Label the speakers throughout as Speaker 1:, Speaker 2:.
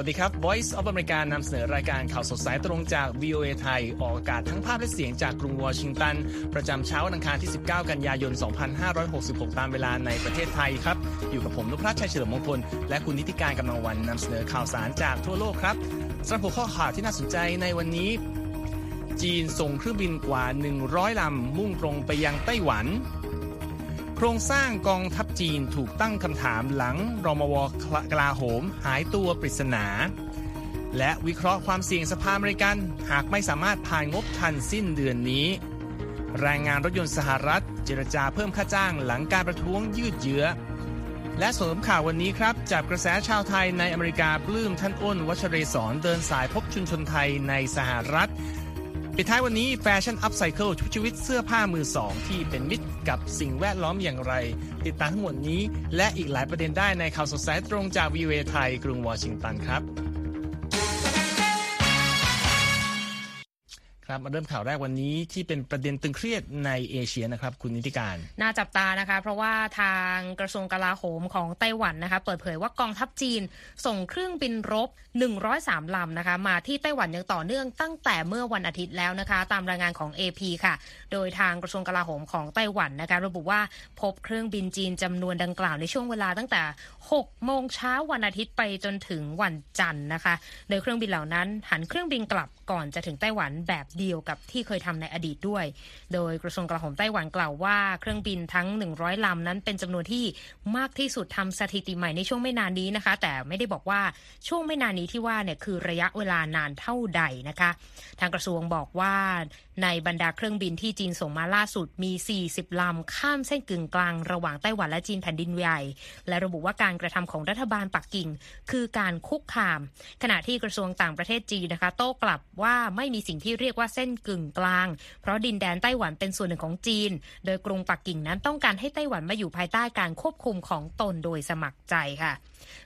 Speaker 1: วัสดีครับ Voice of America นำเสนอรายการข่าวสดสายตรงจาก VOA ไทย ออกอากาศทั้งภาพและเสียงจากกรุงวอชิงตัน ประจำเช้าวันอังคารที่ 19 กันยายน 2566 ตามเวลาในประเทศไทยครับ อยู่กับผมนุพรัชชัยเฉลิมมงคล และคุณนิติการกำลังวันนำเสนอข่าวสารจากทั่วโลกครับสำหรับหัวข้อข่าวที่น่าสนใจในวันนี้ จีนส่งเครื่องบินกว่า 100 ลำมุ่งตรงไปยังไต้หวัน โครงสร้างกองทัพจีนถูกตั้งคำถามหลังรมวกลาโหมหายตัวปริศนา และวิเคราะห์ความเสี่ยงสภาอเมริกัน หากไม่สามารถผ่านงบทันสิ้นเดือนนี้แรงงานรถยนต์สหรัฐ เจรจาเพิ่มค่าจ้างหลังการประท้วงยืดเยื้อ และเสริมข่าววันนี้ครับจากกระแสชาวไทยในอเมริกาปลื้มท่านอ้นวัชเรศรเดินสายพบชุมชนไทยในสหรัฐ ปิดท้ายวันนี้แฟชั่น upcycle ชุดชีวิตเสื้อผ้ามือสองที่เป็นมิตรกับสิ่งแวดล้อมอย่างไร ติดตามทั้งหมดนี้ และอีกหลายประเด็นได้ในข่าวสดสายตรงจากวีเวไทยกรุงวอชิงตันครับ ครับมาเริ่มข่าวแรกวันนี้ที่เป็นประเด็นตึงเครียดในเอเชียนะครับ คุณนิติการ
Speaker 2: น่าจับตานะคะ เพราะว่าทางกระทรวงกลาโหมของไต้หวันนะคะ เปิดเผยว่ากองทัพจีน ส่งเครื่องบินรบ 103 ลำนะคะ มาที่ไต้หวันอย่างต่อเนื่องตั้งแต่เมื่อวันอาทิตย์แล้วนะคะ ตามรายงานของ AP ค่ะ โดยทางกระทรวงกลาโหมของไต้หวันนะคะ ระบุว่าพบเครื่องบินจีนจำนวนดังกล่าวในช่วงเวลาตั้งแต่ 6 โมงเช้าวันอาทิตย์ไปจนถึงวันจันทร์นะคะ โดยเครื่องบินเหล่านั้นหันเครื่องบินกลับก่อนจะถึงไต้หวันแบบเดียวกับที่เคยทำในอดีตด้วย โดยกระทรวงกลาโหมไต้หวันกล่าวว่า เครื่องบินทั้ง 100ลำนั้นเป็นจำนวนที่มากที่สุดทำสถิติใหม่ในช่วงไม่นานนี้นะคะ แต่ไม่ได้บอกว่าช่วงไม่นานนี้ที่ว่าเนี่ยคือระยะเวลานานเท่าใดนะคะ ทางกระทรวงบอกว่าในบรรดาเครื่องบินที่จีนส่งมาล่าสุดมี 40 ลำ ข้ามเส้นกึ่งกลางระหว่างไต้หวันและจีนแผ่นดินใหญ่ และระบุว่าการกระทำของรัฐบาลปักกิ่ง คือการคุกคาม ขณะที่กระทรวงต่างประเทศจีนนะคะ โต้กลับว่าไม่มีสิ่งที่เรียกว่าเส้นกึ่งกลาง เพราะดินแดนไต้หวันเป็นส่วนหนึ่งของจีน โดยกรุงปักกิ่งนั้นต้องการให้ไต้หวันมาอยู่ภายใต้การควบคุมของตนโดยสมัครใจค่ะ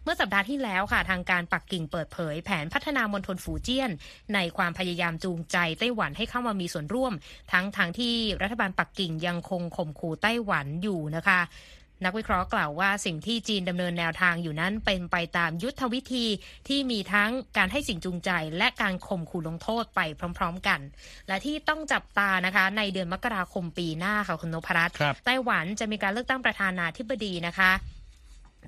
Speaker 2: เมื่อสัปดาห์ที่แล้วค่ะ ทางการปักกิ่งเปิดเผย แผนพัฒนามณฑลฝูเจี้ยน ในความพยายามจูงใจไต้หวันให้เข้ามามีส่วนร่วม ทั้งทางที่รัฐบาลปักกิ่งยังคงข่มขู่ไต้หวันอยู่นะคะ นักวิเคราะห์กล่าวว่าสิ่งที่จีนดำเนินแนวทางอยู่นั้นเป็นไปตามยุทธวิธีที่มีทั้งการให้สิ่งจูงใจ และการข่มขู่ลงโทษไปพร้อม ๆ กัน และที่ต้องจับตานะคะ ในเดือนมกราคมปีหน้าค่ะคุณนพรัตน์ไต้หวันจะมีการเลือกตั้งประธานาธิบดีนะคะ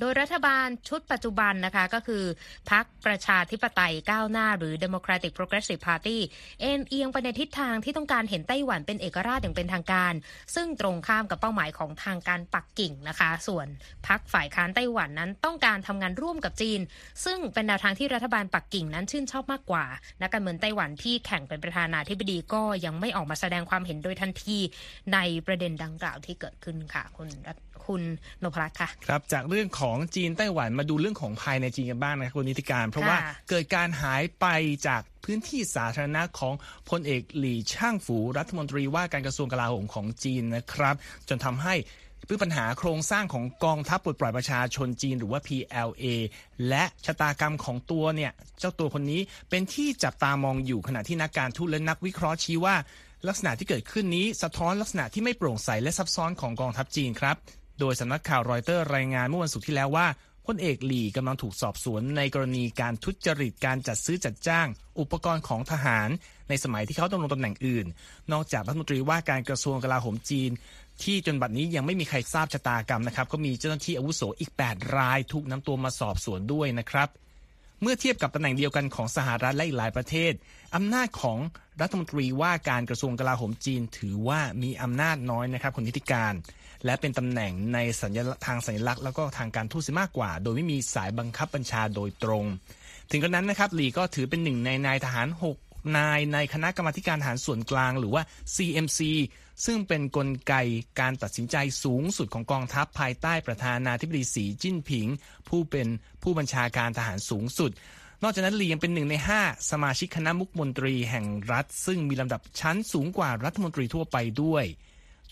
Speaker 2: โดยรัฐบาลชุดปัจจุบันนะคะก็คือพรรคประชาธิปไตยก้าวหน้า หรือ Democratic Progressive Party เอ็นเอียงไปในทิศทางที่ต้องการเห็นไต้หวันเป็นเอกราชอย่างเป็นทางการ ซึ่งตรงข้ามกับเป้าหมายของทางการปักกิ่งนะคะ ส่วนพรรคฝ่ายค้านไต้หวันนั้นต้องการทำงานร่วมกับจีน ซึ่งเป็นแนวทางที่รัฐบาลปักกิ่งนั้นชื่นชอบมากกว่า นักการเมืองไต้หวันที่แข่งเป็นประธานาธิบดีก็ยังไม่ออกมาแสดงความเห็นโดยทันทีในประเด็นดังกล่าวที่เกิดขึ้นค่ะคุณ คุณนพรัตน์ค่ะ
Speaker 1: ครับจากเรื่องของจีนไต้หวันมาดูเรื่องของภายในจีนกันบ้างนะครับคุณนิติการ เพราะว่าเกิดการหายไปจากพื้นที่สาธารณะของพลเอกหลี่ช่างฝูรัฐมนตรีว่าการกระทรวงกลาโหมของจีนนะครับ จนทำให้เพื่อปัญหาโครงสร้างของกองทัพปลดปล่อยประชาชนจีนหรือว่า PLA และชะตากรรมของตัวเนี่ยเจ้าตัวคนนี้เป็นที่จับตามองอยู่ขณะที่นักการทูตและนักวิเคราะห์ชี้ว่าลักษณะที่เกิดขึ้นนี้สะท้อนลักษณะที่ไม่โปร่งใสและซับซ้อนของกองทัพจีนครับ โดยสำนักข่าวรอยเตอร์รายงานเมื่อวันศุกร์ที่แล้วว่าพลเอกหลี่กำลังถูกสอบสวนในกรณีการทุจริตการจัดซื้อจัดจ้าง อุปกรณ์ของทหาร ในสมัยที่เขาดำรงตำแหน่งอื่น นอกจากรัฐมนตรีว่าการกระทรวงกลาโหมจีน ที่จนบัดนี้ยังไม่มีใครทราบชะตากรรมนะครับ ก็มีเจ้าหน้าที่อาวุโสอีก 8 รายถูกนำตัวมาสอบสวนด้วยนะครับ เมื่อเทียบกับตำแหน่งเดียวกันของสหรัฐและอีกหลายประเทศอำนาจของรัฐมนตรีว่าการกระทรวงกลาโหมจีน ถือว่ามีอำนาจน้อยนะครับคนนิติการ และเป็นตำแหน่งในสัญทางสัญลักษณ์แล้วก็ทางการทูตมากกว่า โดยไม่มีสายบังคับบัญชาโดยตรง ถึงกระนั้นนะครับหลีก็ถือเป็นหนึ่งในนายทหาร 6 นายในคณะกรรมการทหารส่วนกลาง หรือว่า CMC ซึ่งเป็นนกลไกการตัดสินใจสูงสุดของกองทัพภายใต้ประธานาธิบดีสีจิ้นผิง ผู้เป็นผู้บัญชาการทหารสูงสุด นอกจากนั้นลียังเป็นหนึ่งใน 5 สมาชิกคณะมุขมนตรีแห่งรัฐ ซึ่งมีลำดับชั้นสูงกว่ารัฐมนตรีทั่วไปด้วย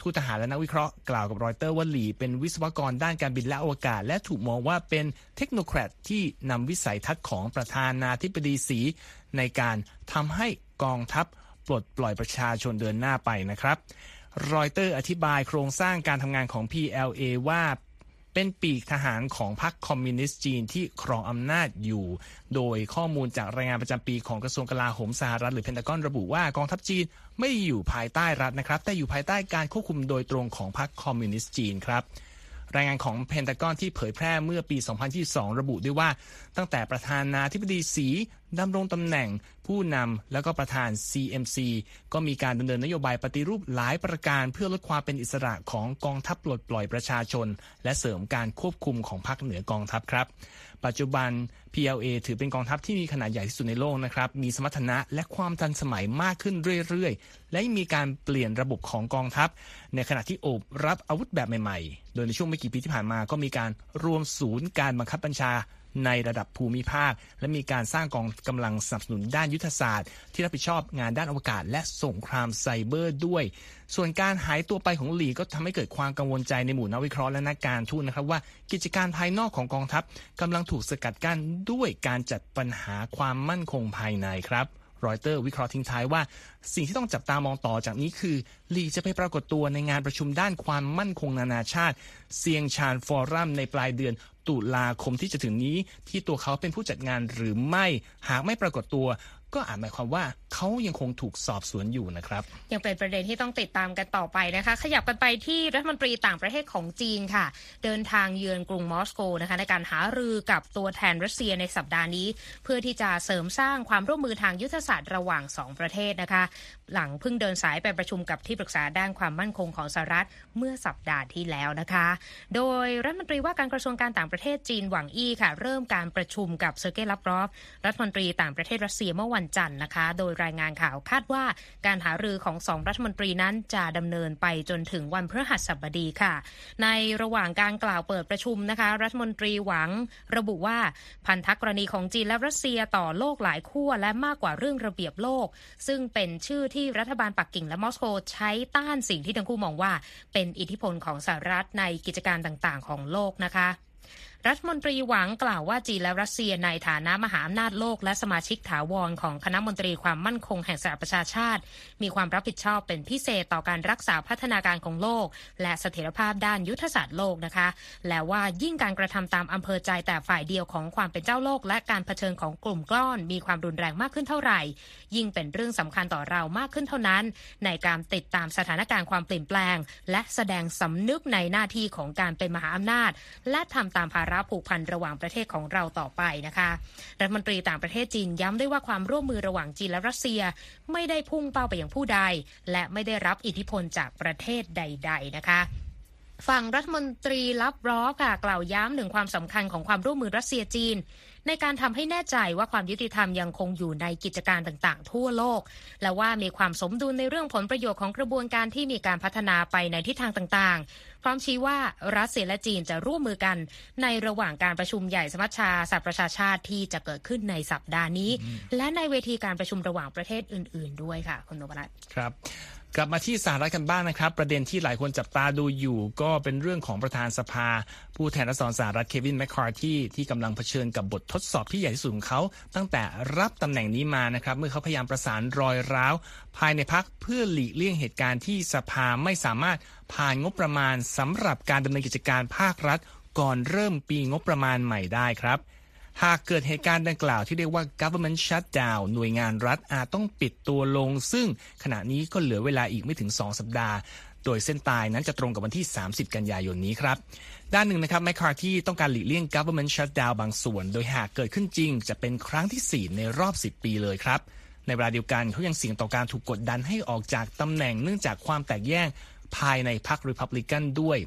Speaker 1: ทูตทหารและนักวิเคราะห์กล่าวกับรอยเตอร์ว่าลีเป็นวิศวกรด้านการบินและอวกาศ และถูกมองว่าเป็น technocrat ที่นำวิสัยทัศน์ของประธานาธิบดีสีในการทำให้กองทัพ ปลดปล่อยประชาชนเดินหน้าไปนะครับ รอยเตอร์อธิบายโครงสร้างการทำงานของ PLA ว่าเป็นปีกทหารของพรรคคอมมิวนิสต์จีนที่ครองอำนาจอยู่ โดยข้อมูลจากรายงานประจำปีของกระทรวงกลาโหมสหรัฐหรือเพนทากอนระบุว่ากองทัพจีนไม่อยู่ภายใต้รัฐนะครับ แต่อยู่ภายใต้การควบคุมโดยตรงของพรรคคอมมิวนิสต์จีนครับ รายงานของเพนทากอนที่เผยแพร่เมื่อปี 2022 ระบุด้วยว่า ตั้งแต่ประธานาธิบดีสี ดำรงตำแหน่งผู้นำแล้วก็ประธาน CMC ก็มีการดำเนินนโยบายปฏิรูปหลายประการเพื่อลดความเป็นอิสระของกองทัพปลดปล่อยประชาชน และเสริมการควบคุมของพรรคเหนือกองทัพครับ ปัจจุบัน PLA ถือเป็นกองทัพที่มีขนาดใหญ่ที่สุดในโลกนะครับ มีสมรรถนะและความทันสมัยมากขึ้นเรื่อยๆ และมีการเปลี่ยนระบบของกองทัพ ในขณะที่โอบรับอาวุธแบบใหม่ๆ โดยในช่วงไม่กี่ปีที่ผ่านมาก็มีการรวมศูนย์การบังคับบัญชา ในระดับภูมิภาค และมีการสร้างกองกำลังสนับสนุนด้านยุทธศาสตร์ ที่รับผิดชอบงานด้านอวกาศ และสงครามไซเบอร์ด้วย ส่วนการหายตัวไปของหลีก็ทำให้เกิดความกังวลใจในหมู่นักวิเคราะห์และนักการทูตนะครับว่ากิจการภายนอกของกองทัพกำลังถูกสกัดกั้นด้วยการจัดปัญหาความมั่นคงภายในครับรอยเตอร์วิเคราะห์ทิ้งท้ายว่า สิ่งที่ต้องจับตามองต่อจากนี้คือ ลีจะไปปรากฏตัวในงานประชุมด้านความมั่นคงนานาชาติ เซียงชานฟอรัมในปลายเดือน ตุลาคมที่จะถึงนี้ที่ตัวเขาเป็นผู้จัดงานหรือไม่ หากไม่ปรากฏตัว ก็อาจหมายความว่าเขายังคงถูกสอบสวนอยู่นะครับ
Speaker 2: ยังเป็นประเด็นที่ต้องติดตามกันต่อไปนะคะ ขยับกันไปที่รัฐมนตรีต่างประเทศของจีนค่ะ เดินทางเยือนกรุงมอสโกนะคะในการหารือกับตัวแทนรัสเซียในสัปดาห์นี้ เพื่อที่จะเสริมสร้างความร่วมมือทางยุทธศาสตร์ระหว่าง 2 ประเทศนะคะ หลังเพิ่งเดินสายไปประชุมกับที่ปรึกษาด้านความมั่นคงของสหรัฐเมื่อสัปดาห์ที่แล้วนะคะ โดยรัฐมนตรีว่าการกระทรวงการต่างประเทศจีนหวังอี้ค่ะ เริ่มการประชุมกับเซอร์เกย์ลับรอฟรัฐมนตรีต่างประเทศรัสเซียเมื่อวันจันทร์นะคะ โดยรายงานข่าวคาดว่าการหารือของสองรัฐมนตรีนั้นจะดำเนินไปจนถึงวันพฤหัสบดีค่ะ ในระหว่างการกล่าวเปิดประชุมนะคะ รัฐมนตรีหวัง ระบุว่าพันธกรณีของจีนและรัสเซียต่อโลกหลายขั้วและมากกว่าเรื่องระเบียบโลก ซึ่งเป็นชื่อที่รัฐบาลปักกิ่งและมอสโกใช้ต้านสิ่งที่ทั้งคู่มองว่า เป็นอิทธิพลของสหรัฐในกิจการต่างๆ ของโลกนะคะ รัฐมนตรีหวังกล่าวว่าจีนและรัสเซียในฐานะมหาอำนาจโลกและสมาชิกถาวรของคณะมนตรีความมั่นคงแห่งสหประชาชาติ มีความรับผิดชอบเป็นพิเศษต่อการรักษาพัฒนาการของโลก และเสถียรภาพด้านยุทธศาสตร์โลกนะคะ และว่ายิ่งการกระทำตามอำเภอใจแต่ฝ่ายเดียวของความเป็นเจ้าโลก และการเผชิญของกลุ่มกล้อน มีความรุนแรงมากขึ้นเท่าไหร่ ยิ่งเป็นเรื่องสำคัญต่อเรามากขึ้นเท่านั้น ในการติดตามสถานการณ์ความเปลี่ยนแปลง และแสดงสำนึกในหน้าที่ของการเป็นมหาอำนาจ และทำตามภารระผูกพันระหว่างประเทศของเราต่อไปนะคะ รัฐมนตรีต่างประเทศจีนย้ำได้ว่าความร่วมมือระหว่างจีนและรัสเซีย ไม่ได้พุ่งเป้าไปอย่างผู้ใด และไม่ได้รับอิทธิพลจากประเทศใด ๆ นะคะฝั่งรัฐมนตรีรับร้อค่ะกล่าวย้ำถึงความสำคัญของความร่วมมือรัสเซียจีน ในการทำให้แน่ใจว่าความยุติธรรมยังคงอยู่ในกิจการต่างๆ ทั่วโลก และว่ามีความสมดุลในเรื่องผลประโยชน์ของกระบวนการที่มีการพัฒนาไปในทิศทางต่างพร้อมชี้ว่ารัสเซียและจีนจะร่วมมือกัน ในระหว่างการประชุมใหญ่สมัชชาสหประชาชาติที่จะเกิดขึ้นในสัปดาห์นี้ และในเวทีการประชุมระหว่างประเทศอื่น ๆ ด้วยค่ะคุณนพรัตน์
Speaker 1: ครับ กลับมาที่สหรัฐกันบ้างนะครับ ประเด็นที่หลายคนจับตาดูอยู่ ก็เป็นเรื่องของประธานสภา ผู้แทนราษฎรสหรัฐเควินแมคคาร์ธีที่กำลังเผชิญกับบททดสอบที่ใหญ่ที่สุดของเขา ตั้งแต่รับตำแหน่งนี้มานะครับ เมื่อเขาพยายามประสานรอยร้าว ภายในพักเพื่อหลีกเลี่ยงเหตุการณ์ที่สภาไม่สามารถผ่านงบประมาณสำหรับการดำเนินกิจการภาครัฐ ก่อนเริ่มปีงบประมาณใหม่ได้ครับ หากเกิดเหตุการณ์ดังกล่าวที่เรียกว่า government shutdown หน่วยงานรัฐอาจต้องปิดตัวลง ซึ่งขณะนี้ก็เหลือเวลาอีกไม่ถึง 2 สัปดาห์ โดยเส้นตายนั้นจะตรงกับวันที่ 30 กันยายนนี้ครับ ด้านหนึ่งนะครับแมคคาร์ที่ต้องการหลีกเลี่ยง government shutdown บางส่วน โดยหากเกิดขึ้นจริง จะเป็นครั้งที่ 4 ในรอบ 10 ปีเลยครับในเวลาเดียวกันเขายังเสี่ยงต่อการถูกกดดันให้ออกจากตำแหน่งเนื่องจากความแตกแยก ภายในพรรคริพับลิกันด้วย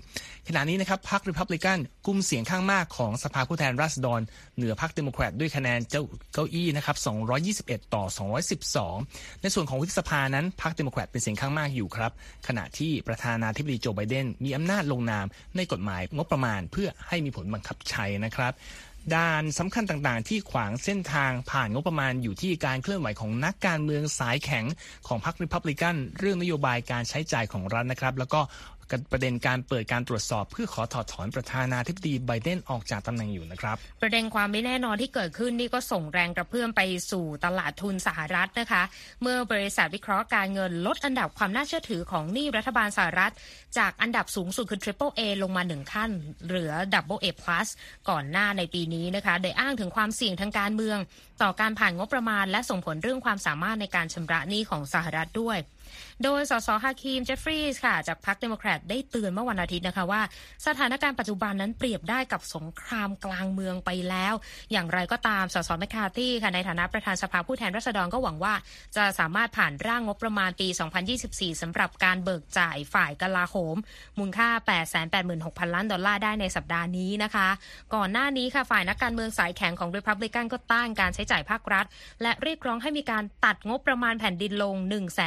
Speaker 1: ขณะนี้นะครับพรรคริพับลิกันกุมเสียงข้างมากของสภาผู้แทนราษฎร เหนือพรรคเดโมแครตด้วยคะแนนเจ้าเก้าอี้นะครับ 221 ต่อ 212 ในส่วนของวุฒิสภานั้นพรรคเดโมแครตเป็นเสียงข้างมากอยู่ครับ ขณะที่ประธานาธิบดีโจไบเดนมีอำนาจลงนามในกฎหมายงบประมาณเพื่อให้มีผลบังคับใช้นะครับ ด่านสำคัญต่างๆ ที่ขวางเส้นทางผ่านงบประมาณอยู่ที่การเคลื่อนไหวของนักการเมืองสายแข็งของพรรคริพับลิกันเรื่องนโยบายการใช้จ่ายของรัฐนะครับ แล้วก็ ประเด็นการเปิดการตรวจสอบเพื่อขอถอดถอนประธานาธิบดีไบเดนออกจากตำแหน่งอยู่นะครับ
Speaker 2: ประเด็นความไม่แน่นอนที่เกิดขึ้นนี่ก็ส่งแรงกระเพื่อมไปสู่ตลาดทุนสหรัฐนะคะ เมื่อบริษัทวิเคราะห์การเงินลดอันดับความน่าเชื่อถือของหนี้รัฐบาลสหรัฐ จากอันดับสูงสุดคือ Triple A ลงมาหนึ่งขั้น เหลือ Double A plus ก่อนหน้าในปีนี้นะคะโดยอ้างถึงความเสี่ยงทางการเมือง ต่อการผ่านงบประมาณ และส่งผลเรื่องความสามารถในการชำระหนี้ของสหรัฐด้วยโดยสสฮาคิมเจฟฟรีย์ค่ะ จากพรรคเดโมแครตได้เตือนเมื่อวันอาทิตย์นะคะว่า สถานการณ์ปัจจุบันนั้นเปรียบได้กับสงครามกลางเมืองไปแล้ว อย่างไรก็ตามสสแมคคาตี้ค่ะในฐานะประธานสภาผู้แทนราษฎรก็หวังว่า จะสามารถผ่านร่างงบประมาณปี 2024สำหรับการเบิกจ่ายฝ่ายกลาโหม มูลค่า 886,000 ล้านดอลลาร์ได้ในสัปดาห์นี้นะคะ ก่อนหน้านี้ค่ะฝ่ายนักการเมืองสายแข็งของริพับลิกันก็ต้านการใช้จ่ายภาครัฐ และเรียกร้องให้มีการตัดงบประมาณแผ่นดินลง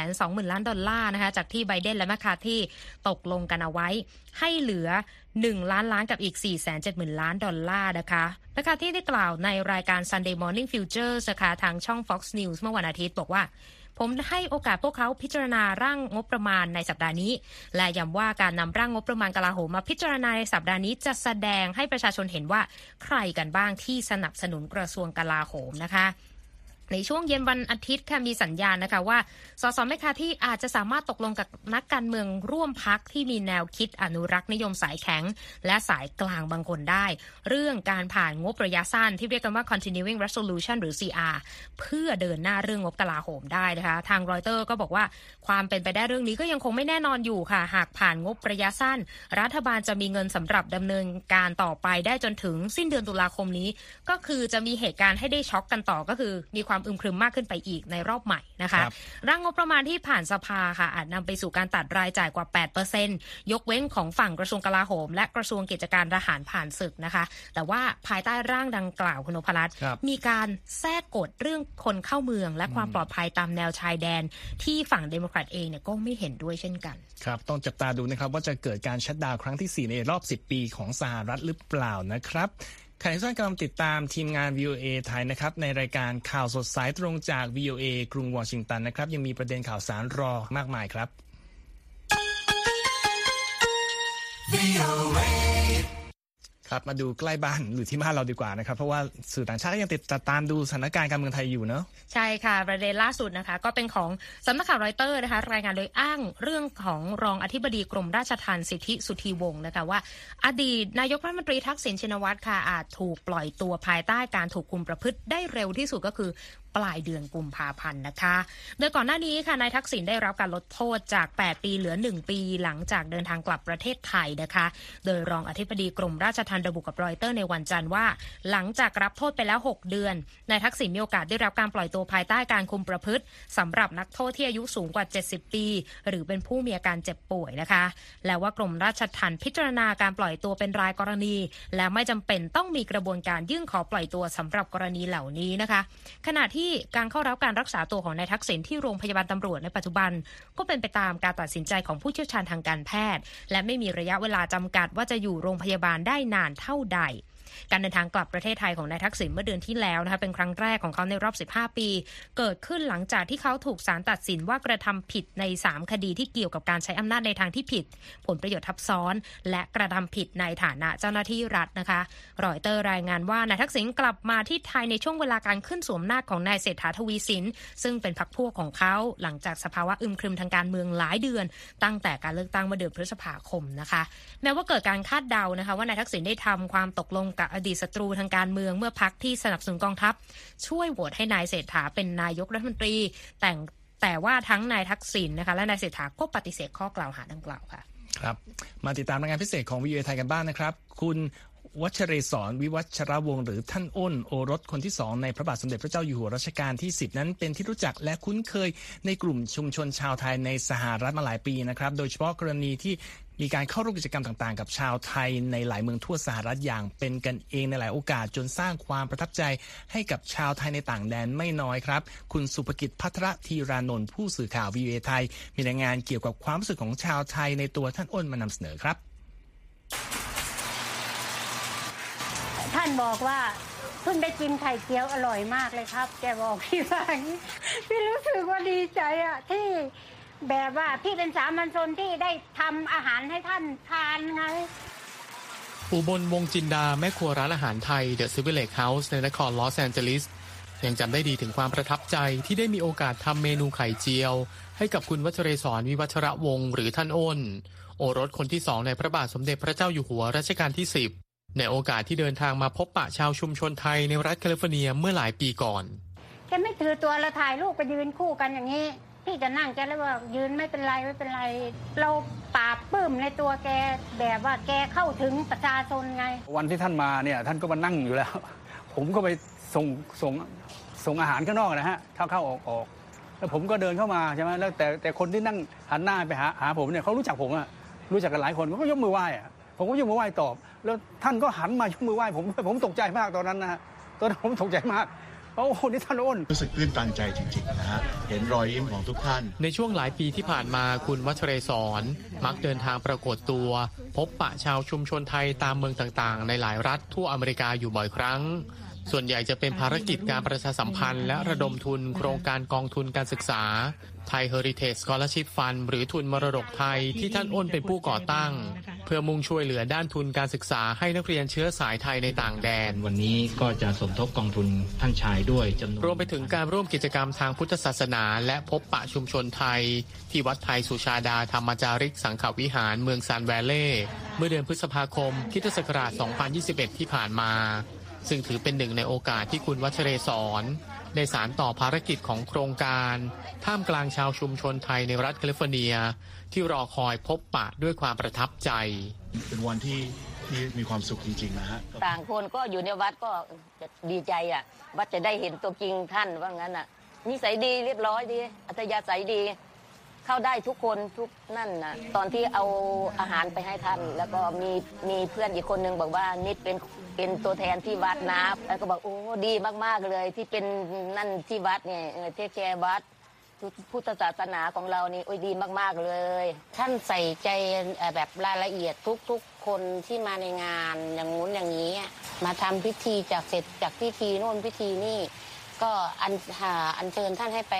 Speaker 2: 120,000ล้านดอลลาร์นะคะจากที่ไบเดนและแมคคาที่ตกลงกันเอาไว้ ให้เหลือ 1 ล้านล้านกับอีก 4 7 0 0 0 0 ล้านดอลลาร์นะคะแมคคาที่ได้กล่าวในรายการ Sunday Morning Futures นะคะทางช่อง Fox News เมื่อวันอาทิตย์บอกว่าผมให้โอกาสพวกเขาพิจารณาร่างงบประมาณในสัปดาห์นี้ และย้ำว่าการนำร่างงบประมาณกลาโหมมาพิจารณาในสัปดาห์นี้จะแสดงให้ประชาชนเห็นว่าใครกันบ้างที่สนับสนุนกระทรวงกลาโหมนะคะ ในช่วงเย็นวันอาทิตย์ค่ะมีสัญญาณนะคะว่าสสแมคคาที่อาจจะสามารถตกลงกับนักการเมืองร่วมพักที่มีแนวคิดอนุรักษ์นิยมสายแข็ง และสายกลางบางคนได้ เรื่องการผ่านงบระยะสั้นที่เรียกกันว่า continuing resolution หรือ CR เพื่อเดินหน้าเรื่องงบกลาโหมได้นะคะ ทางรอยเตอร์ก็บอกว่าความเป็นไปได้เรื่องนี้ก็ยังคงไม่แน่นอนอยู่ค่ะ หากผ่านงบระยะสั้น รัฐบาลจะมีเงินสำหรับดำเนินการต่อไปได้จนถึงสิ้นเดือนตุลาคมนี้ ก็คือจะมีเหตุการณ์ให้ได้ช็อกกันต่อก็คือมีความอึมครึมมากขึ้นไปอีกในรอบใหม่นะคะร่างงบประมาณที่ผ่านสภาค่ะอาจนำไปสู่การตัดรายจ่ายกว่า 8%ยกเว้นของฝั่งกระทรวงกลาโหม และกระทรวงกิจการทหารผ่านศึกนะคะ แต่ว่าภายใต้ร่างดังกล่าวคุณนพรัตน์มีการแทรกกฎเรื่องคนเข้าเมือง และความปลอดภัยตามแนวชายแดน ที่ฝั่งเดโมแครตเองเนี่ยก็ไม่เห็นด้วยเช่นกัน
Speaker 1: ครับ ต้องจับตาดูนะครับว่าจะเกิดการชัดดาวครั้งที่ 4 ในรอบ 10 ปีของสหรัฐหรือเปล่านะครับ ขณะที่ท่านกำลังติดตามทีมงาน VOA ไทยนะครับในรายการข่าวสดสายตรงจาก VOA กรุงวอชิงตันนะครับยังมีประเด็นข่าวสารรอมากมายครับ VOA ครับมาดูใกล้บ้านหรือที่บ้านเราดีกว่านะครับ เพราะว่าสื่อต่างชาติก็ยังติดตามดูสถานการณ์การเมืองไทยอยู่เนาะ
Speaker 2: ใช่ค่ะประเด็นล่าสุดนะคะ ก็เป็นของสำนักข่าวรอยเตอร์นะคะรายงานโดยอ้างเรื่องของรองอธิบดีกรมราชทัณฑ์สิทธิสุธีวงศ์นะคะว่า อดีตนายกรัฐมนตรีทักษิณชินวัตรค่ะอาจถูกปล่อยตัวภายใต้การถูกคุมประพฤติได้เร็วที่สุดก็คือปลายเดือนกุมภาพันธ์นะคะ โดยก่อนหน้านี้ค่ะนายทักษิณได้รับการลดโทษจาก 8 ปีเหลือ 1 ปีหลังจากเดินทางกลับประเทศไทยนะคะ โดยรองอธิบดีกรมราชทัณฑ์ระบุกับรอยเตอร์ในวันจันทร์ว่า หลังจากรับโทษไปแล้ว 6 เดือนนายทักษิณมีโอกาสได้รับการปล่อยตัวภายใต้การคุมประพฤติสำหรับนักโทษที่อายุสูงกว่า 70 ปี หรือเป็นผู้มีอาการเจ็บป่วยนะคะ แล้วว่ากรมราชทัณฑ์พิจารณาการปล่อยตัวเป็นรายกรณี และไม่จำเป็นต้องมีกระบวนการยื่นขอปล่อยตัวสำหรับกรณีเหล่านี้นะคะ ขณะที่การเข้ารับการรักษาตัวของนายทักษิณที่โรงพยาบาลตำรวจในปัจจุบัน ก็เป็นไปตามการตัดสินใจของผู้เชี่ยวชาญทางการแพทย์ และไม่มีระยะเวลาจำกัดว่าจะอยู่โรงพยาบาลได้นานเท่าใด การเดินทางกลับประเทศไทยของนายทักษิณเมื่อเดือนที่แล้วนะคะเป็นครั้งแรกของเขาในรอบ 15 ปี เกิดขึ้นหลังจากที่เขาถูกศาลตัดสินว่ากระทำผิดใน 3 คดีที่เกี่ยวกับการใช้อำนาจในทางที่ผิด ผลประโยชน์ทับซ้อน และกระทำผิดในฐานะเจ้าหน้าที่รัฐนะคะ รอยเตอร์รายงานว่านายทักษิณกลับมาที่ไทยในช่วงเวลาการขึ้นสวมหน้าของนายเศรษฐาทวีสิน ซึ่งเป็นพรรคพวกของเขาหลังจากสภาวะอึมครึมทางการเมืองหลายเดือน ตั้งแต่การเลือกตั้งเมื่อเดือนพฤษภาคมนะคะ แม้ว่าเกิดการคาดเดานะคะว่านายทักษิณได้ทำความตกลงกับอดีตศัตรูทางการเมืองเมื่อพักที่สนับสนุนกองทัพ ช่วยโหวตให้นายเศรษฐาเป็นนายกรัฐมนตรี แต่งแต่ว่าทั้งนายทักษิณนะคะและนายเศรษฐาก็ปฏิเสธข้อกล่าวหาดังกล่าวค่ะ
Speaker 1: ครับ มาติดตามรายงานพิเศษของวิวไทยกันบ้างนะครับ คุณ วัชเรศรวิวัชรวงศ์หรือท่านอ้นโอรสคนที่สองในพระบาทสมเด็จพระเจ้าอยู่หัวรัชกาลที่ 10 นั้นเป็นที่รู้จักและคุ้นเคยในกลุ่มชุมชนชาวไทยในสหรัฐมาหลายปีนะครับ โดยเฉพาะกรณีที่มีการเข้าร่วมกิจกรรมต่างๆ กับชาวไทยในหลายเมืองทั่วสหรัฐอย่างเป็นกันเองในหลายโอกาสจนสร้างความประทับใจให้กับชาวไทยในต่างแดนไม่น้อยครับ คุณสุภกิจพัทรธีรานนท์ผู้สื่อข่าววีเอไทย มีรายงานเกี่ยวกับความรู้สึกของชาวไทยในตัวท่านอ้นมานำเสนอครับ
Speaker 3: ท่านบอกว่าเพิ่งได้กินไข่เจียวอร่อยมากเลยครับ แกบอกพี่ว่าอย่างนี้พี่รู้สึกว่าดีใจอะที่แบบว่าพี่เป็นสามัญชนที่ได้ทำอาหารให้ท่านทานไง
Speaker 4: อุบลวงจินดาแม่ครัวร้านอาหารไทย The Silver Lake House ในนครลอสแอนเจลิสยังจำได้ดีถึงความประทับใจที่ได้มีโอกาสทำเมนูไข่เจียว ให้กับคุณวัชเรศรวิวัชระวงศ์หรือท่านอ้น โอรสคนที่สองในพระบาทสมเด็จพระเจ้าอยู่หัวรัชกาลที่10 ในโอกาสที่เดินทางมาพบปะชาวชุมชนไทยในรัฐแคลิฟอร์เนียเมื่อหลายปีก่อน
Speaker 3: แกไม่ถือตัวเราถ่ายรูปไปยืนคู่กันอย่างนี้พี่จะนั่งแกแล้วว่ายืนไม่เป็นไรไม่เป็นไร เราปราบปลื้มในตัวแกแบบว่าแกเข้าถึงประชาชนไง
Speaker 5: วันที่ท่านมาเนี่ยท่านก็มานั่งอยู่แล้ว ผมก็ไปส่งส่งส่งอาหารข้างนอกนะฮะเข้าเข้าออกออกแล้วผมก็เดินเข้ามาใช่ไหมแล้วแต่แต่คนที่นั่งหันหน้าไปหาหาผมเนี่ยเขารู้จักผมอะรู้จักกันหลายคนเขาก็ยกมือไหว้อะผมก็ยกมือไหว้ตอบ แล้วท่านก็หันมายกมือไหว้ผมด้วยผมตกใจมากตอนนั้นนะฮะตอนนั้นผมตกใจมากโอ้โหนี่ท่านอ้น
Speaker 6: รู้สึกตื้นตันใจจริงๆนะฮะเห็นรอยยิ้มของทุกท่าน
Speaker 4: ในช่วงหลายปีที่ผ่านมาคุณวัชเรศรมักเดินทางปรากฏตัว พบปะชาวชุมชนไทยตามเมืองต่างๆ ในหลายรัฐทั่วอเมริกาอยู่บ่อยครั้ง ส่วนใหญ่จะเป็นภารกิจการประชาสัมพันธ์ และระดมทุนโครงการกองทุนการศึกษาไทย Heritage Scholarship Fund หรือทุนมรดกไทยที่ท่านอ้นเป็นผู้ก่อตั้ง เพื่อมุ่งช่วยเหลือด้านทุนการศึกษาให้นักเรียนเชื้อสายไทยในต่างแดน
Speaker 7: วันนี้ก็จะสมทบกองทุนท่านชายด้วยจำนวน
Speaker 4: รวมไปถึงการร่วมกิจกรรมทางพุทธศาสนา และพบปะชุมชนไทย ที่วัดไทยสุชาดาธรรมจาริกสังขวิหารเมืองซานแวลเล่เมื่อเดือนพฤษภาคมคริสตศักราช 2021 ที่ผ่านมา ซึ่งถือเป็นหนึ่งในโอกาสที่คุณวัชเรศรได้สารต่อภารกิจของโครงการ ท่ามกลางชาวชุมชนไทยในรัฐแคลิฟอร์เนีย ที่รอคอยพบปะด้วยความประทับใจ
Speaker 6: เป็นวันที่ที่มีความสุขจริงๆนะฮะ
Speaker 8: ต่างคนก็อยู่ในวัดก็จะดีใจอะว่าจะได้เห็นตัวจริงท่านว่างั้นอะนิสัยดีเรียบร้อยดีอัธยาศัยดี เข้าได้ทุกคนทุกนั่นนะตอนที่เอาอาหารไปให้ท่าน แล้วก็มีมีเพื่อนอีกคนนึงบอกว่านิดเป็นเป็นตัวแทนที่วัดนะแล้วก็บอกโอ้ดีมากๆเลยที่เป็นนั่นที่วัดเนี่ยเออเทคแคร์วัด พุทธศาสนาของเรานี่โอ้ยดีมาก ๆ เลย ท่านใส่ใจแบบรายละเอียดทุกๆ คนที่มาในงานอย่างงู้นอย่างนี้ มาทำพิธีจากเสร็จจากพิธีโน่นพิธีนี่ ก็อันหาอันเชิญท่านให้ไป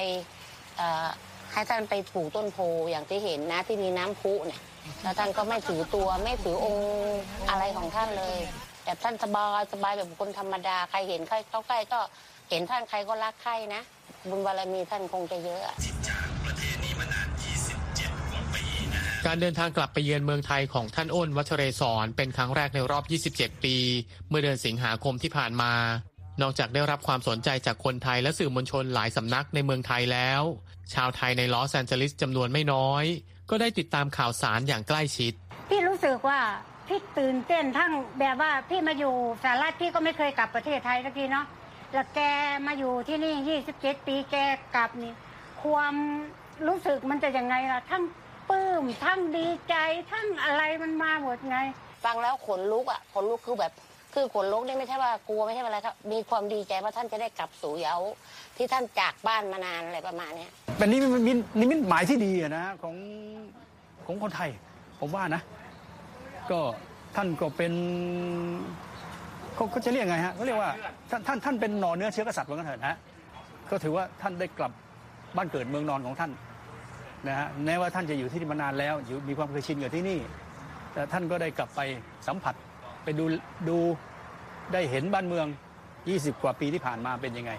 Speaker 8: ให้ท่านไปปลูต้นโพอย่างที่เห็นนะที่มีน้ำพุเนี่ยแล้วท่านก็ไม่ถือตัวไม่ถือองค์อะไรของท่านเลยแต่ท่านสบายสบายแบบคนธรรมดาใครเห็นใครเข้าใกล้ก็ เห็นท่านใครก็รักใครนะ บุญบารมีท่านคงจะเยอะอะ
Speaker 4: การเดินทางกลับไปเยือนเมืองไทยของท่านอ้นวัชเรศรเป็นครั้งแรกในรอบ 27 ปี เมื่อเดือนสิงหาคมที่ผ่านมา นอกจากได้รับความสนใจจากคนไทยและสื่อมวลชนหลายสำนักในเมืองไทยแล้ว ชาวไทยในลอสแอนเจลิสจำนวนไม่น้อย ก็ได้ติดตามข่าวสารอย่างใกล้ชิด
Speaker 3: พี่รู้สึกว่าพี่ตื่นเต้นทั้งแบบว่าพี่มาอยู่สหรัฐพี่ก็ไม่เคยกลับประเทศไทยสักทีเนาะ แล้วแกมาอยู่ที่นี่ 27 ปีแกกลับนี่ ความรู้สึกมันจะยังไงล่ะ ทั้งปลื้ม ทั้งดีใจ ทั้งอะไรมันมาหมดไง
Speaker 8: ฟังแล้วขนลุกอะ ขนลุกคือแบบ คือขนลุกนี่ไม่ใช่ว่ากลัวไม่ใช่อะไรครับ มีความดีใจว่าท่านจะได้กลับสู่เยาว์ที่ท่านจากบ้านมานานอะไรประมาณเนี้ย
Speaker 5: เป็นนิมิตนิมิตหมายที่ดีอะนะของของคนไทย ผมว่านะ ก็ท่านก็เป็น เขาเขาจะเรียกไงฮะเขาเรียกว่าท่านท่านท่านเป็นหน่อเนื้อเชื้อกษัตริย์เหมือนกันเถอะนะฮะก็ถือว่าท่านได้กลับบ้านเกิดเมืองนอนของท่านนะฮะแม้ว่าท่านจะอยู่ที่นี่มานานแล้วอยู่มีความเคยชินกับที่นี่ แต่ท่านก็ได้กลับไปสัมผัสไปดูดูได้เห็นบ้านเมือง 20 กว่าปีที่ผ่านมาเป็นยังไง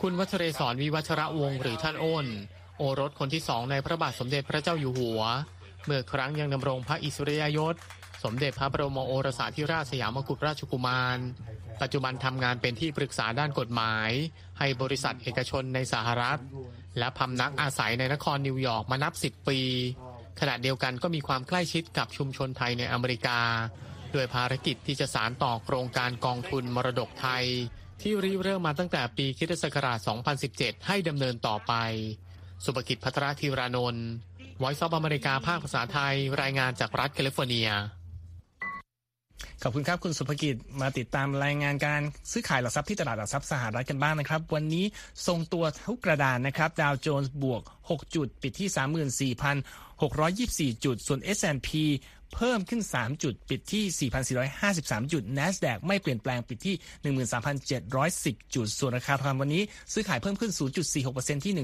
Speaker 4: คุณวัชเรศรวิวัชระวงศ์หรือท่านโอ้นโอรสคนที่สองในพระบาทสมเด็จพระเจ้าอยู่หัว เมื่อครั้งยังดำรงพระอิสริยยศ สมเด็จพระบรมโอรสาธิราชสยามกุฎราชกุมาร ปัจจุบันทำงานเป็นที่ปรึกษาด้านกฎหมาย ให้บริษัทเอกชนในสหรัฐ และพำนักอาศัยในนครนิวยอร์กมานับ 10 ปี ขณะเดียวกันก็มีความใกล้ชิดกับชุมชนไทยในอเมริกาด้วยภารกิจที่จะสารต่อโครงการกองทุนมรดกไทย ที่ริเริ่มมาตั้งแต่ปีคริสตศักราช 2017 ให้ดำเนินต่อไป สุภกิจพัทรธีรานนท์ Voice of อเมริกาภาคภาษาไทย รายงานจากรัฐแคลิฟอร์เนีย
Speaker 1: ขอบคุณครับ คุณสุภกิจมาติดตามรายงานการซื้อขายหลักทรัพย์ที่ตลาดหลักทรัพย์สหรัฐกันบ้างนะครับ วันนี้ทรงตัวทุกกระดานนะครับ ดาวโจนส์บวก 6 จุด ปิดที่ 34,624 จุด ส่วน S&P เพิ่มขึ้น 3 จุดปิดที่ 4,453 จุด NASDAQ ไม่เปลี่ยนแปลงปิดที่ 13,710 จุด ส่วนราคาทองคำวันนี้ซื้อขายเพิ่มขึ้น 0.46%ที่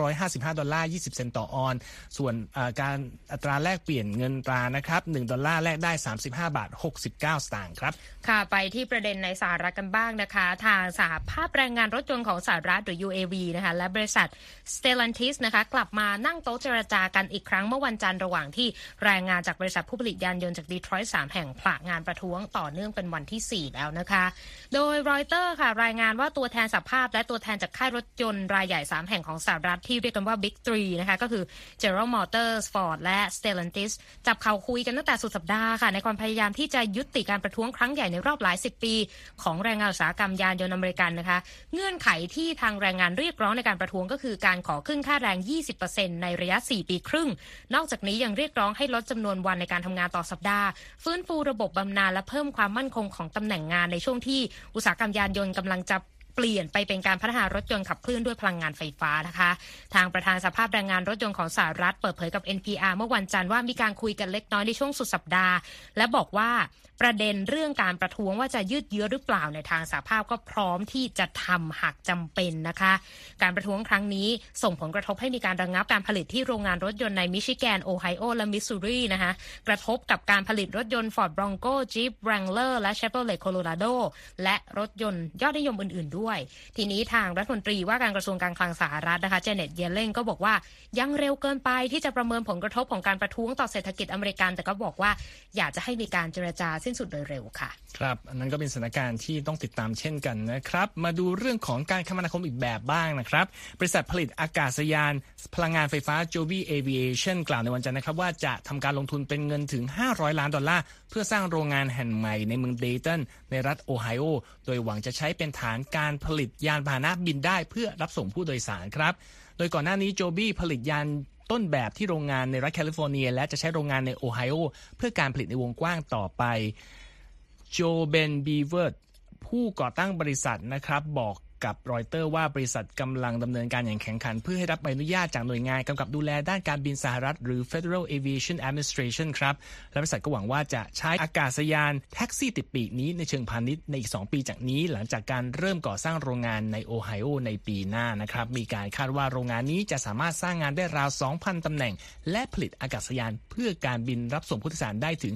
Speaker 1: 1,955 ดอลลาร์ 20 เซนต์ต่อออน ส่วนการอัตราแลกเปลี่ยนเงินตรานะครับ 1 ดอลลาร์แลกได้ 35 บาท 69 สตางค์ครับ
Speaker 2: ค่ะ ไปที่ประเด็นในสหรัฐกันบ้างนะคะ ทางสหภาพแรงงานรถยนต์ของสหรัฐหรือ UAV นะคะและบริษัท Stellantis นะคะกลับมานั่งโต๊ะเจรจากันอีกครั้งเมื่อวันจันทร์ระหว่างที่แรงงานจากบริษัทผู้ผลิตยานยนต์จากดีทรอยต์3แห่งผละงานประท้วงต่อเนื่องเป็นวันที่ 4 แล้วนะคะ โดยรอยเตอร์ค่ะรายงานว่าตัวแทนสหภาพ และตัวแทนจากค่ายรถยนต์รายใหญ่ 3 แห่งของสหรัฐที่เรียกกันว่า Big 3นะคะก็คือ General Motors Ford และ Stellantis จับเข่าคุยกันตั้งแต่สุดสัปดาห์ค่ะ ในความพยายามที่จะยุติการประท้วงครั้งใหญ่ในรอบหลายสิบปี ของแรงงานอุตสาหกรรมยานยนต์อเมริกันนะคะ เงื่อนไขที่ทางแรงงานเรียกร้องในการประท้วงก็คือการขอขึ้นค่าแรง 20%ในระยะ 4 ปีครึ่ง นอกจากนี้ยังเรียกร้องให้ลดจำนวนวันในการทำงานต่อสัปดาห์ ฟื้นฟูระบบบำนาญและเพิ่มความมั่นคงของตำแหน่งงานในช่วงที่อุตสาหกรรมยานยนต์กำลังจะ เปลี่ยนไปเป็นการพัฒนารถยนต์ขับเคลื่อนด้วยพลังงานไฟฟ้านะคะ ทางประธานสภาพแรงงานรถยนต์ของสหรัฐเปิดเผยกับ NPR เมื่อวันจันทร์ว่ามีการคุยกันเล็กน้อยในช่วงสุดสัปดาห์ และบอกว่าประเด็นเรื่องการประท้วงว่าจะยืดเยื้อหรือเปล่าในทางสาภาพก็พร้อมที่จะทำหากจำเป็นนะคะ การประท้วงครั้งนี้ส่งผลกระทบให้มีการระงงับการผลิตที่โรงงานรถยนต์ในมิชิแกนโอไฮโอและมิสซูรีนะคะกระทบกับการผลิตรถยนต์ Ford Bronco Jeep Wrangler และ Chevrolet Colorado และรถยนต์ยอดนิยมอื่นๆด้วยทีนี้ทางรัฐมนตรีว่าการกระทรวงการคลังสหรัฐนะคะเจเน็ตเยเลนก็บอกว่ายังเร็วเกินไปที่จะประเมินผลกระทบของการประท้วงต่อเศรษฐกิจอเมริกัน แต่ก็บอกว่าอยากจะให้มีการเจรจาสิ้นสุดโดยเร็วค่ะ
Speaker 1: ครับ อันนั้นก็เป็นสถานการณ์ที่ต้องติดตามเช่นกันนะครับ มาดูเรื่องของการคมนาคมอีกแบบบ้างนะครับ บริษัทผลิตอากาศยาน พลังงานไฟฟ้า Joby Aviation กล่าวในวันจันทร์นะครับว่าจะทำการลงทุนเป็นเงินถึง 500 ล้านดอลลาร์ เพื่อสร้างโรงงานแห่งใหม่ในเมืองเดตันในรัฐโอไฮโอ โดยหวังจะใช้เป็นฐานการผลิตยานพาหนะบินได้เพื่อรับส่งผู้โดยสารครับ โดยก่อนหน้านี้ Joby ผลิตยานต้นแบบที่โรงงานในรัฐแคลิฟอร์เนีย และจะใช้โรงงานในโอไฮโอ เพื่อการผลิตในวงกว้างต่อไป โจเบนบีเวิร์ดผู้ก่อตั้งบริษัทนะครับบอก กับรอยเตอร์ว่าบริษัทกำลังดำเนินการอย่างแข็งขัน เพื่อให้รับใบอนุญาตจากหน่วยงานกำกับดูแลด้านการบินสหรัฐ หรือ Federal Aviation Administration ครับและบริษัทก็หวังว่าจะใช้อากาศยานแท็กซี่ติดปีกนี้ในเชิงพาณิชย์ในอีก 2 ปีจากนี้ หลังจากการเริ่มก่อสร้างโรงงานในโอไฮโอในปีหน้านะครับมีการคาดว่าโรงงานนี้จะสามารถสร้างงานได้ราว 2,000ตำแหน่ง และผลิตอากาศยานเพื่อการบินรับส่งผู้โดยสารได้ถึง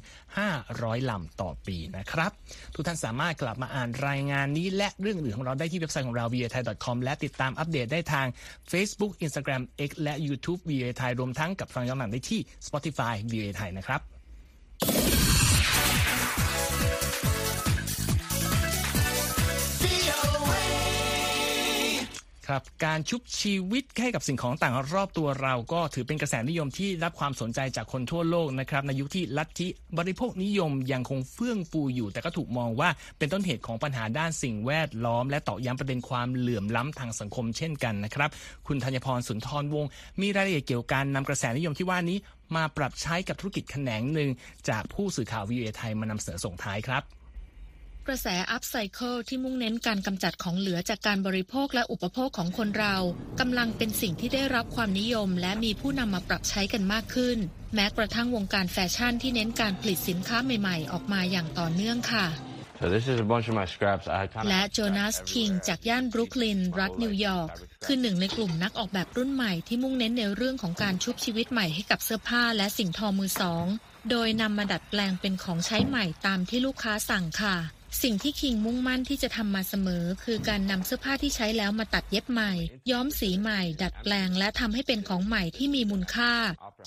Speaker 1: 500ลำต่อปีนะครับทุกท่านสามารถกลับมาอ่านรายงานนี้และเรื่องอื่นของเราได้ที่เว็บไซต์ของเรา v i t h a i c o m และติดตามอัปเดตได้ทาง Facebook Instagram X และ YouTube viaThai รวมทั้งกับฟังย้อนหลังได้ที่ Spotify viaThai นะครับ ครับการชุบชีวิตให้กับสิ่งของต่างรอบตัวเรา ก็ถือเป็นกระแสนิยมที่รับความสนใจจากคนทั่วโลกนะครับในยุคที่ลัทธิบริโภคนิยมยังคงเฟื่องฟูอยู่ แต่ก็ถูกมองว่าเป็นต้นเหตุของปัญหาด้านสิ่งแวดล้อม และต่อย้ำประเด็นความเหลื่อมล้ำทางสังคมเช่นกันนะครับ คุณธัญพรสุนทรวงศ์มีรายละเอียดเกี่ยวกับการนำกระแสนิยมที่ว่านี้มาปรับใช้กับธุรกิจแขนงหนึ่งจากผู้สื่อข่าววีเอไทยมานำเสนอส่งท้ายครับ
Speaker 9: กระแสอัพไซเคิลที่มุ่งเน้นการกำจัดของเหลือจากการบริโภคและอุปโภคของคนเรากำลังเป็นสิ่งที่ได้รับความนิยม และมีผู้นำมาปรับใช้กันมากขึ้น แม้กระทั่งวงการแฟชั่นที่เน้นการผลิตสินค้าใหม่ๆ ออกมาอย่างต่อเนื่องค่ะ
Speaker 10: So this is a bunch of my scraps. I kind of
Speaker 9: และโจนาสคิงจากย่านบรุกลิน รัฐนิวยอร์กคือหนึ่งในกลุ่มนักออกแบบรุ่นใหม่ที่มุ่งเน้นในเรื่องของการชุบชีวิตใหม่ให้กับเสื้อผ้าและสิ่งทอมือสอง โดยนำมาดัดแปลงเป็นของใช้ใหม่ตามที่ลูกค้าสั่งค่ะสิ่งที่คิงมุ่งมั่นที่จะทำมาเสมอ คือการนำเสื้อผ้าที่ใช้แล้วมาตัดเย็บใหม่ ย้อมสีใหม่ ดัดแปลง และทำให้เป็นของใหม่ที่มีมูลค่า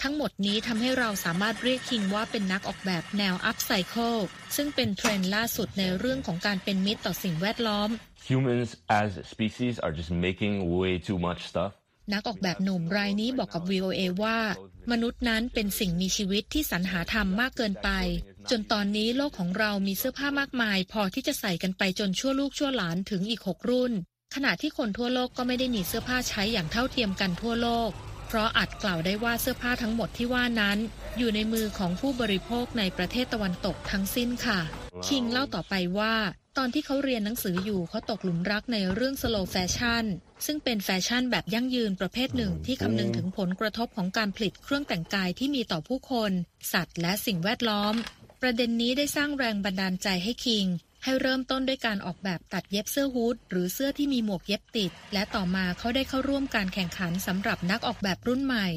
Speaker 9: ทั้งหมดนี้ทำให้เราสามารถเรียกคิงว่าเป็นนักออกแบบแนวอัพไซเคิลซึ่งเป็นเทรนด์ล่าสุดในเรื่องของการเป็นมิตรต่อสิ่งแวดล้อม
Speaker 10: Humans as species are just making way too much stuff
Speaker 9: นักออกแบบหนุ่มรายนี้บอกกับ VOA ว่า มนุษย์นั้นเป็นสิ่งมีชีวิตที่สรรหาธรรมมากเกินไป จนตอนนี้โลกของเรามีเสื้อผ้ามากมาย พอที่จะใส่กันไปจนชั่วลูกชั่วหลานถึงอีกหกรุ่น ขณะที่คนทั่วโลกก็ไม่ได้มีเสื้อผ้าใช้อย่างเท่าเทียมกันทั่วโลก เพราะอาจกล่าวได้ว่าเสื้อผ้าทั้งหมดที่ว่านั้น อยู่ในมือของผู้บริโภคในประเทศตะวันตกทั้งสิ้นค่ะ คิงเล่าต่อไปว่าตอนที่เขาเรียนหนังสืออยู่เขาตกหลุมรักในเรื่อง slow fashion ซึ่งเป็นแฟชั่นแบบยั่งยืนประเภทหนึ่งที่คำนึงถึงผลกระทบของการผลิตเครื่องแต่งกายที่มีต่อผู้คน สัตว์และสิ่งแวดล้อม ประเด็นนี้ได้สร้างแรงบันดาลใจให้คิง ให้เริ่มต้นด้วยการออกแบบตัดเย็บเสื้อฮูดหรือเสื้อที่มีหมวกเย็บติด และต่อมาเขาได้เข้าร่วมการแข่งขันสำหรับนักออกแบบรุ่นใหม่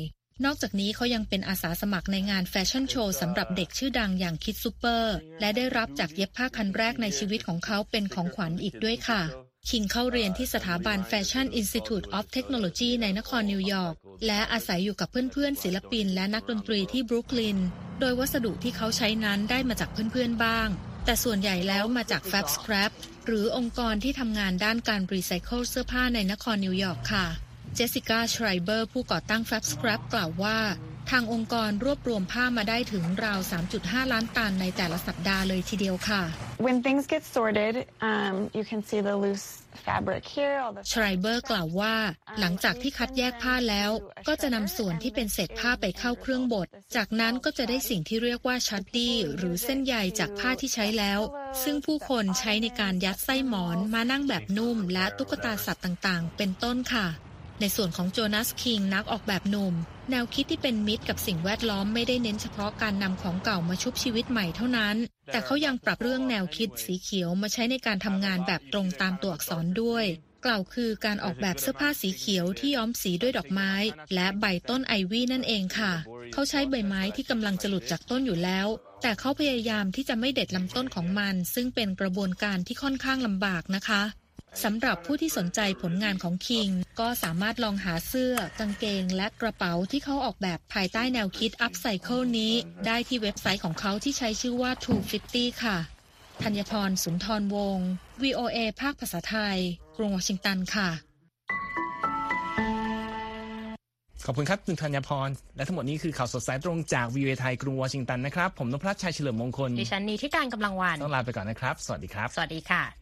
Speaker 9: นอกจากนี้เขายังเป็นอาสาสมัครในงานแฟชั่นโชว์สำหรับเด็กชื่อดังอย่าง KidSuper และได้รับจักรเย็บผ้าคันแรกในชีวิตของเขาเป็นของขวัญอีกด้วยค่ะ คิงเข้าเรียนที่สถาบัน Fashion Institute of Technology ในนครนิวยอร์ก และอาศัยอยู่กับเพื่อนๆ ศิลปินและนักดนตรีที่บรูคลิน โดยวัสดุที่เขาใช้นั้นได้มาจากเพื่อนๆบ้าง แต่ส่วนใหญ่แล้วมาจาก Fab Scrap หรือองค์กรที่ทำงานด้านการรีไซเคิลเสื้อผ้าในนครนิวยอร์กค่ะ เจสสิก้าชไรเบอร์ผู้ก่อตั้ง Fab Scrap กล่าวว่า ทางองค์กรรวบรวมผ้ามาได้ถึงราว 3.5 ล้านตันในแต่ละสัปดาห์เลยทีเดียวค่ะ
Speaker 11: When things get sorted, um, you can see the loose fabric here. All the
Speaker 9: ชไรเบอร์กล่าวว่า หลังจากที่คัดแยกผ้าแล้ว ก็จะนำส่วนที่เป็นเศษผ้าไปเข้าเครื่องบด จากนั้นก็จะได้สิ่งที่เรียกว่าชัดดี้หรือเส้นใยจากผ้าที่ใช้แล้ว ซึ่งผู้คนใช้ในการยัดไส้หมอน มานั่งแบบนุ่ม และตุ๊กตาสัตว์ต่างๆ เป็นต้นค่ะ ในส่วนของโจนาสคิงนักออกแบบหนุ่ม แนวคิดที่เป็นมิตรกับสิ่งแวดล้อมไม่ได้เน้นเฉพาะการนำของเก่ามาชุบชีวิตใหม่เท่านั้น แต่เขายังปรับเรื่องแนวคิดสีเขียวมาใช้ในการทำงานแบบตรงตามตัวอักษรด้วยกล่าวคือการออกแบบเสื้อผ้าสีเขียวที่ย้อมสีด้วยดอกไม้ และใบต้นไอวี่นั่นเองค่ะ เขาใช้ใบไม้ที่กำลังจะหลุดจากต้นอยู่แล้ว แต่เขาพยายามที่จะไม่เด็ดลำต้นของมัน ซึ่งเป็นกระบวนการที่ค่อนข้างลำบากนะคะ สำหรับผู้ที่สนใจผลงานของคิง ก็สามารถลองหาเสื้อ กางเกง และกระเป๋าที่เขาออกแบบภายใต้แนวคิด Upcycle นี้ ได้ที่เว็บไซต์ของเขาที่ใช้ชื่อว่า250ค่ะธัญพรสุนทรวงศ์ VOA ภาคภาษาไทย กรุงวอชิงตันค่ะ
Speaker 1: ขอบคุณครับคุณธัญพร และทั้งหมดนี้คือข่าวสดสายตรงจากวีเอไทยกรุงวอชิงตันนะครับ ผมนพรัชชัยเฉลิมมงคล
Speaker 2: ดิฉันนีที่การกำลังวัน
Speaker 1: ต้องลาไปก่อนนะครับ สวัสดีครับ
Speaker 2: สวัสดีค่ะ